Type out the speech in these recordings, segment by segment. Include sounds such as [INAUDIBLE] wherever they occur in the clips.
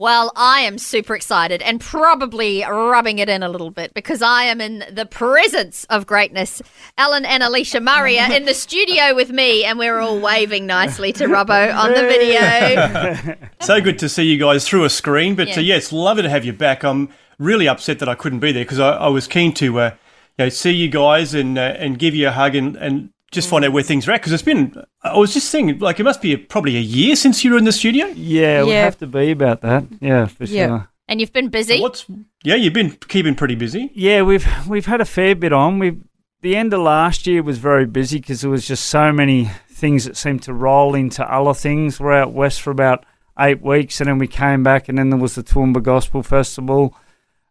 Well, I am super excited and probably rubbing it in a little bit because I am in the presence of greatness. Alan and Alicia Murray are in the studio with me, and we're all waving nicely to Robbo on the video. [LAUGHS] so good to see you guys through a screen, but yeah, uh, yeah it's lovely to have you back. I'm really upset that I couldn't be there because I, I, was keen to uh, you know, see you guys and uh, and give you a hug and, and just find out where things are at because it's been. I was just saying, like it must be a, probably a year since you were in the studio. Yeah, it would have to be about that. Yeah, for Yeah. sure. And you've been busy. So what's yeah? You've been keeping pretty busy. Yeah, we've we've had a fair bit on. We the end of last year was very busy because there was just so many things that seemed to roll into other things. We're out west for about eight weeks, and then we came back, and then there was the Toowoomba Gospel Festival,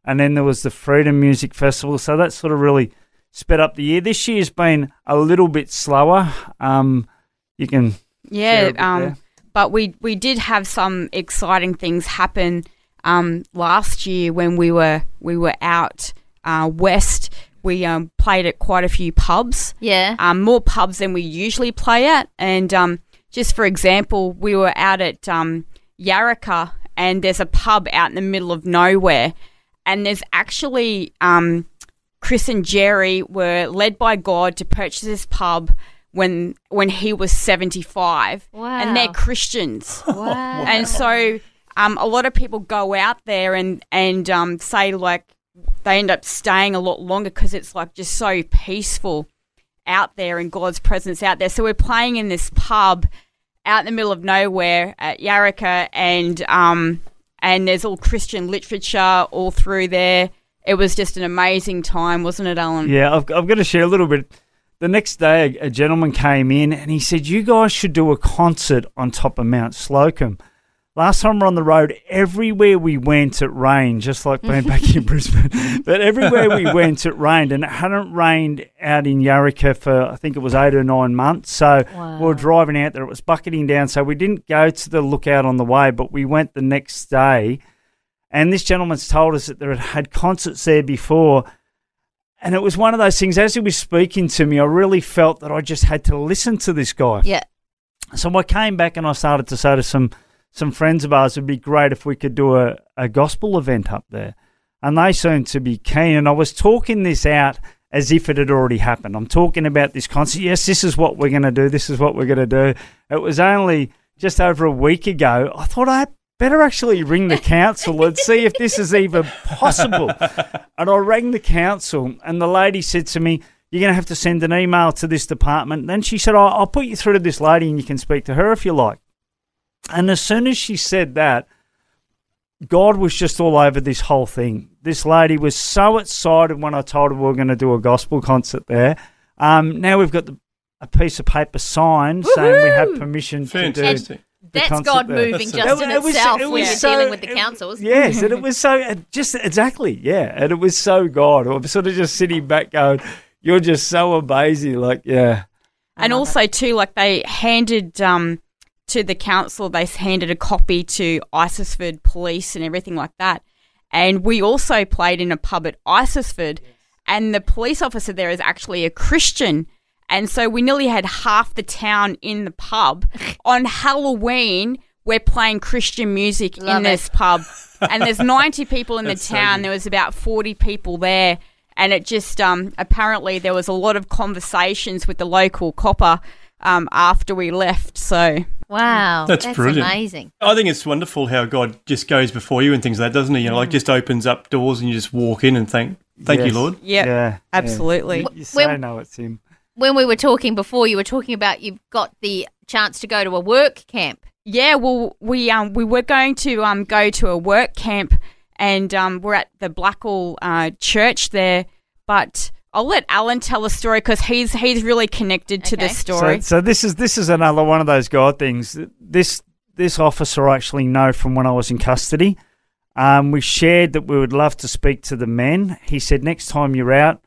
and then there was the Freedom Music Festival. So that sort of really sped up the year. This year's been a little bit slower. Um, you can yeah, um, but we we did have some exciting things happen um, last year when we were we were out uh, west. We um, played at quite a few pubs. Yeah, um, more pubs than we usually play at. And um, just for example, we were out at um, Yaraka, and there's a pub out in the middle of nowhere, and there's actually um, Chris and Jerry were led by God to purchase this pub when when he was 75 wow. and they're Christians. [LAUGHS] Wow. And so um, a lot of people go out there and and um, say like they end up staying a lot longer because it's like just so peaceful out there and God's presence out there. So we're playing in this pub out in the middle of nowhere at Yaraka and um and there's all Christian literature all through there it was just an amazing time, wasn't it, Alan? Yeah, I've, I've got to share a little bit. The next day, a, a, gentleman came in and he said, You guys should do a concert on top of Mount Slocombe. Last time we are on the road, everywhere we went, it rained, just like being back in [LAUGHS] Brisbane. [LAUGHS] But everywhere we [LAUGHS] went, it rained, and it hadn't rained out in Yaraka for, I think it was eight or nine months. So wow. we were driving out there, it was bucketing down. So we didn't go to the lookout on the way, but we went the next day and this gentleman's told us that there had had concerts there before. And it was one of those things, as he was speaking to me, I really felt that I just had to listen to this guy. Yeah. So I came back and I started to say to some, some friends of ours, it'd be great if we could do a, a gospel event up there. And they seemed to be keen. And I was talking this out as if it had already happened. I'm talking about this concert. Yes, this is what we're going to do. This is what we're going to do. It was only just over a week ago. I thought I had better actually ring the council and see if this is even possible. And I rang the council, and the lady said to me, You're going to have to send an email to this department. Then she said, I'll, I'll put you through to this lady and you can speak to her if you like. And as soon as she said that, God was just all over this whole thing. This lady was so excited when I told her we were going to do a gospel concert there. Um, now we've got the, a piece of paper signed Woo-hoo! saying we have permission Fantastic. to do that's God moving That's [LAUGHS] just in it was, itself it when you're so, dealing with the councils. Yes, and it was so just exactly, yeah, and it was so God. I'm sort of just sitting back going, "You're just so amazing." Like, yeah, and also too, like they handed um, to the council, they handed a copy to Isisford Police and everything like that. And we also played in a pub at Isisford, and the police officer there is actually a Christian. And so we nearly had half the town in the pub. [LAUGHS] On Halloween, we're playing Christian music Love in this pub. [LAUGHS] And there's 90 people in the town. So there was about 40 people there. And it just, um, apparently, there was a lot of conversations with the local copper um, after we left. So. Wow, that's, that's brilliant. amazing. I think it's wonderful how God just goes before you and things like that, doesn't he? You know, like mm. just opens up doors and you just walk in and thank, thank yes. you, Lord. Yep, yeah, absolutely. You say no, it's him when we were talking before, you were talking about you've got the chance to go to a work camp. Yeah, well, we um we were going to um go to a work camp, and um we're at the Blackall uh, church there, but. I'll let Alan tell the story because he's he's really connected to okay. the story. So, so, this is this is another one of those God things. This this officer I actually know from when I was in custody. Um, we shared that we would love to speak to the men. He said, next time you're out,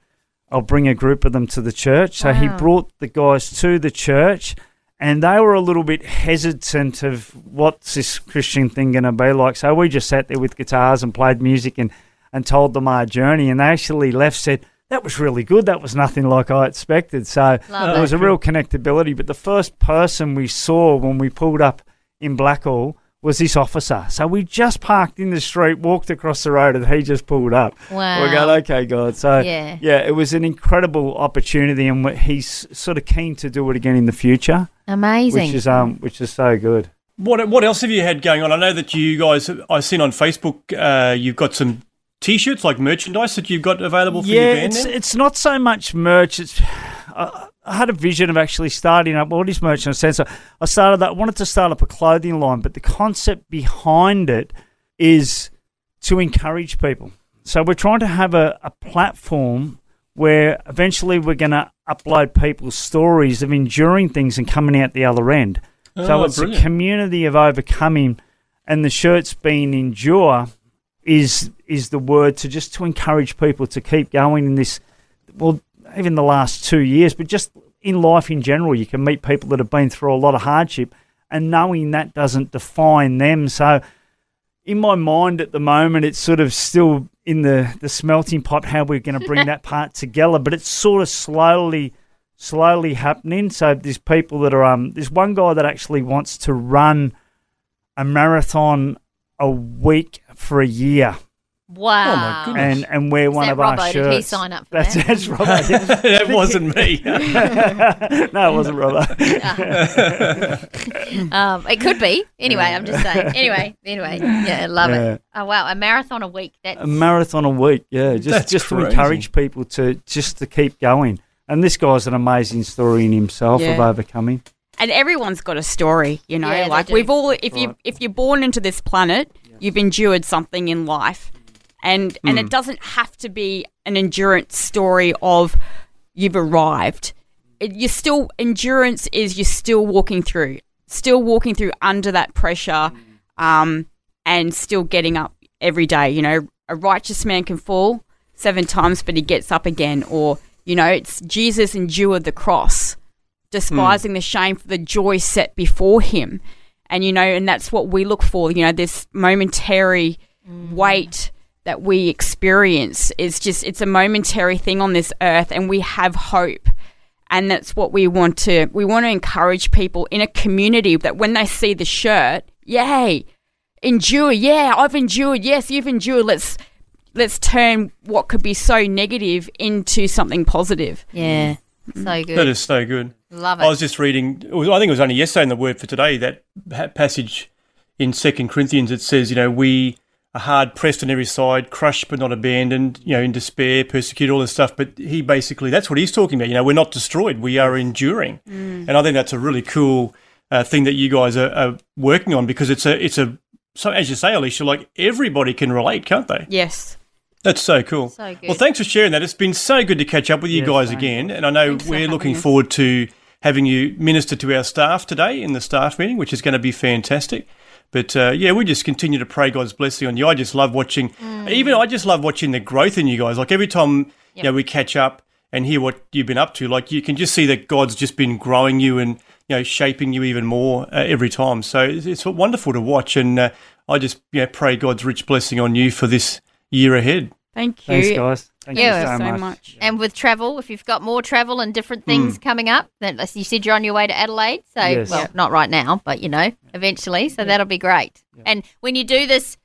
I'll bring a group of them to the church. So he brought the guys to the church, and they were a little bit hesitant of what's this Christian thing going to be like. So we just sat there with guitars and played music and, and told them our journey. And they actually left, said, that was really good. That was nothing like I expected. So Love it. was a real connectability. But the first person we saw when we pulled up in Blackall was this officer. So we just parked in the street, walked across the road, and he just pulled up. Wow. We're going, okay, God. So Yeah. yeah, it was an incredible opportunity, and he's sort of keen to do it again in the future, Amazing. which is um, which is so good. What what else have you had going on? I know that you guys, I've seen on Facebook, uh, you've got some T-shirts like merchandise that you've got available for yeah, your band. it's it's not so much merch. It's I, [SIGHS] I had a vision of actually starting up. What is merch in a sense? So I started that. I wanted to start up a clothing line, but the concept behind it is to encourage people. So we're trying to have a, a platform where eventually we're going to upload people's stories of enduring things and coming out the other end. so Oh, it's brilliant. a community of overcoming, and the shirts being endure is is the word to just to encourage people to keep going in this. Well, even the last two years, but just in life in general, you can meet people that have been through a lot of hardship, and knowing that doesn't define them. So, in my mind at the moment, it's sort of still in the the smelting pot how we're going to bring [LAUGHS] that part together, but it's sort of slowly slowly happening. So there's people that are um there's one guy that actually wants to run a marathon a week for a year. Wow. Oh, my goodness. And and wear one that of our Robbo? shirts. Did he sign up for that's, that? That's Robbo. [LAUGHS] that wasn't me. [LAUGHS] no, it wasn't Robbo. [LAUGHS] Um, it could be. Anyway, I'm just saying. Anyway, anyway, yeah, I love Yeah. it. Oh wow, a marathon a week. That's a marathon a week. Yeah, just That's just to encourage people to just to keep going. And this guy's an amazing story in himself of overcoming. and everyone's got a story, you know. Yeah, like we've all, if you if you're born into this planet, you've endured something in life, and and Hmm. it doesn't have to be an endurance story of you've arrived. It, you're still endurance is you're still walking through, still walking through under that pressure, um, and still getting up every day. You know, a righteous man can fall seven times, but he gets up again. Or you know, it's Jesus endured the cross despising the shame for the joy set before him. And, you know, and that's what we look for, you know, this momentary weight that we experience is just, it's a momentary thing on this earth and we have hope. And that's what we want to, we want to encourage people in a community that when they see the shirt, yay, endure. Yeah, I've endured. Yes, you've endured. Let's, let's turn what could be so negative into something positive. yeah, mm. so good. that is so good. love it. I was just reading. It was, I think it was only yesterday in the Word for Today that pa- passage in Second Corinthians. It says, you know, we are hard pressed on every side, crushed but not abandoned. You know, in despair, persecuted, all this stuff. But he basically, that's what he's talking about. You know, we're not destroyed; we are enduring. And I think that's a really cool uh, thing that you guys are, are working on because it's a, it's a. So as you say, Alicia, like everybody can relate, can't they? Yes. That's so cool. So good. Well, thanks for sharing that. It's been so good to catch up with you Yes, guys thanks. again. And I know Thanks we're looking us. forward to having you minister to our staff today in the staff meeting, which is going to be fantastic. But uh, yeah, we just continue to pray God's blessing on you. I just love watching, Mm. even I just love watching the growth in you guys. Like every time you know, we catch up and hear what you've been up to, like you can just see that God's just been growing you and you know shaping you even more uh, every time. So it's, it's wonderful to watch, and uh, I just you know, pray God's rich blessing on you for this year ahead. Thank you. Thanks, guys. Thank Yeah, you so, so much. much. and with travel, if you've got more travel and different things coming up, then you said you're on your way to Adelaide. So, Yes. well, not right now, but you know, eventually. So that'll be great. And when you do this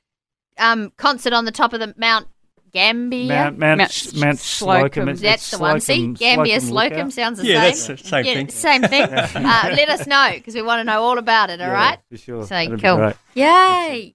um, concert on the top of the Mount Gambier, Mount, Mount, Mount Mount Slocombe. Slocombe. that's it's the one. See, Slocombe- Gambier Slocombe Slocombe sounds the Yeah, same. that's the same Yeah, thing. Same thing. [LAUGHS] uh, let us know because we want to know all about it. All Yeah, right. For sure. So That'd be cool. great. Yay.